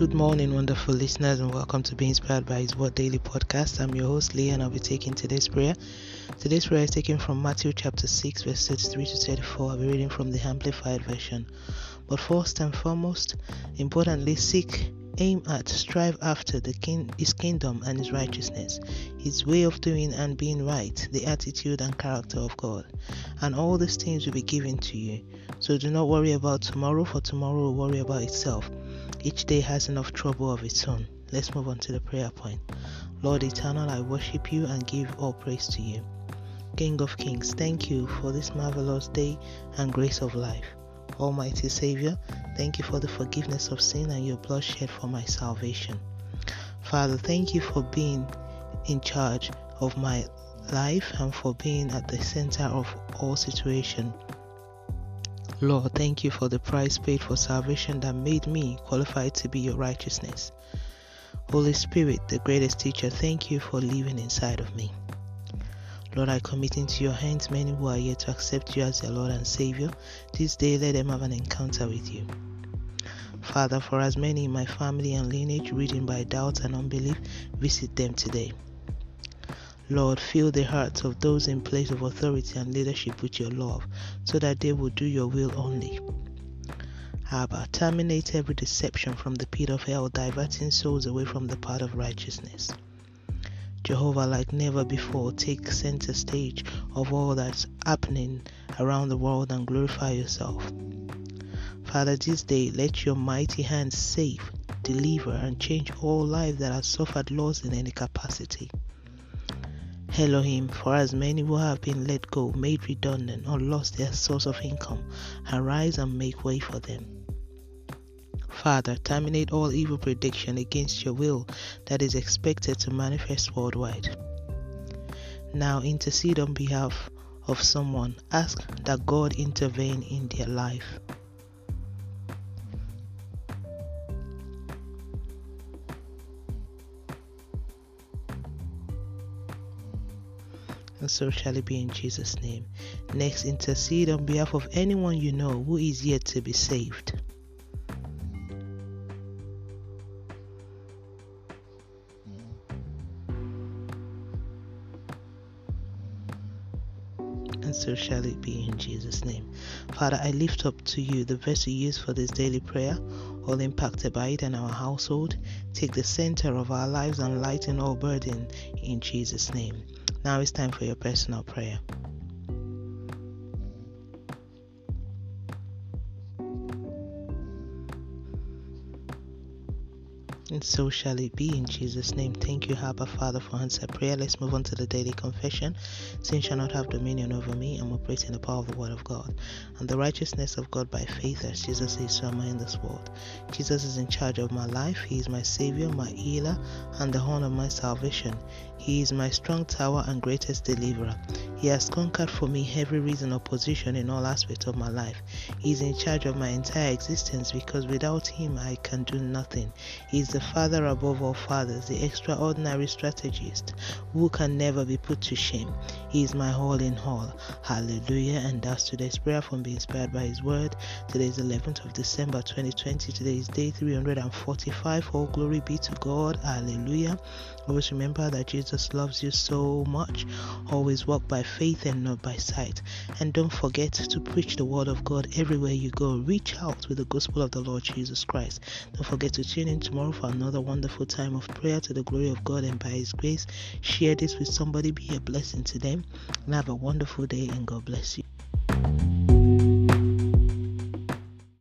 Good morning, wonderful listeners, and welcome to Be Inspired by His Word Daily Podcast. I'm your host, Leah, and I'll be taking today's prayer. Today's prayer is taken from Matthew chapter 6, verse 33 to 34. I'll be reading from the Amplified Version. But first and foremost, importantly, seek, aim at, strive after the king, His kingdom and His righteousness, His way of doing and being right, the attitude and character of God. And all these things will be given to you. So do not worry about tomorrow, for tomorrow will worry about itself. Each day has enough trouble of its own. Let's move on to the prayer point. Lord eternal, I worship you and give all praise to you. King of kings, thank you for this marvelous day and grace of life. Almighty Savior, thank you for the forgiveness of sin and your blood shed for my salvation. Father, thank you for being in charge of my life and for being at the center of all situation. Lord, thank you for the price paid for salvation that made me qualified to be your righteousness. Holy Spirit, the greatest teacher, thank you for living inside of me. Lord, I commit into your hands many who are yet to accept you as their Lord and Savior. This day, let them have an encounter with you. Father, for as many in my family and lineage ridden by doubt and unbelief, visit them today. Lord, fill the hearts of those in place of authority and leadership with your love, so that they will do your will only. Abba, terminate every deception from the pit of hell, diverting souls away from the path of righteousness. Jehovah, like never before, take center stage of all that's happening around the world and glorify yourself. Father, this day let your mighty hand save, deliver, and change all lives that have suffered loss in any capacity. Elohim, for as many who have been let go, made redundant, or lost their source of income, arise and make way for them. Father, terminate all evil prediction against your will that is expected to manifest worldwide. Now intercede on behalf of someone. Ask that God intervene in their life. and so shall it be in Jesus' name. Next, intercede on behalf of anyone you know who is yet to be saved. And so shall it be in Jesus' name. Father, I lift up to you the vessel use for this daily prayer, all impacted by it and our household. Take the center of our lives and lighten all burden in Jesus' name. Now it's time for your personal prayer. And so shall it be in Jesus' name. Thank you, Abba Father, for answer prayer. Let's move on to the daily confession. Sin shall not have dominion over me. I'm operating the power of the Word of God and the righteousness of God by faith, as Jesus is, so am I in this world. Jesus is in charge of my life. He is my Savior, my healer, and the horn of my salvation. He is my strong tower and greatest deliverer. He has conquered for me every reason of position in all aspects of my life. He is in charge of my entire existence because without Him I can do nothing. He is the the Father above all fathers, the extraordinary strategist who can never be put to shame. He is my all in all. Hallelujah. And that's today's prayer from being inspired by His word. Today is 11th of December 2020. Today is day 345. All glory be to God. Hallelujah. Always remember that Jesus loves you so much. Always walk by faith and not by sight. And don't forget to preach the word of God everywhere you go. Reach out with the gospel of the Lord Jesus Christ. Don't forget to tune in tomorrow for another wonderful time of prayer to the glory of God and by His grace. Share this with somebody, be a blessing to them, and have a wonderful day, and God bless you.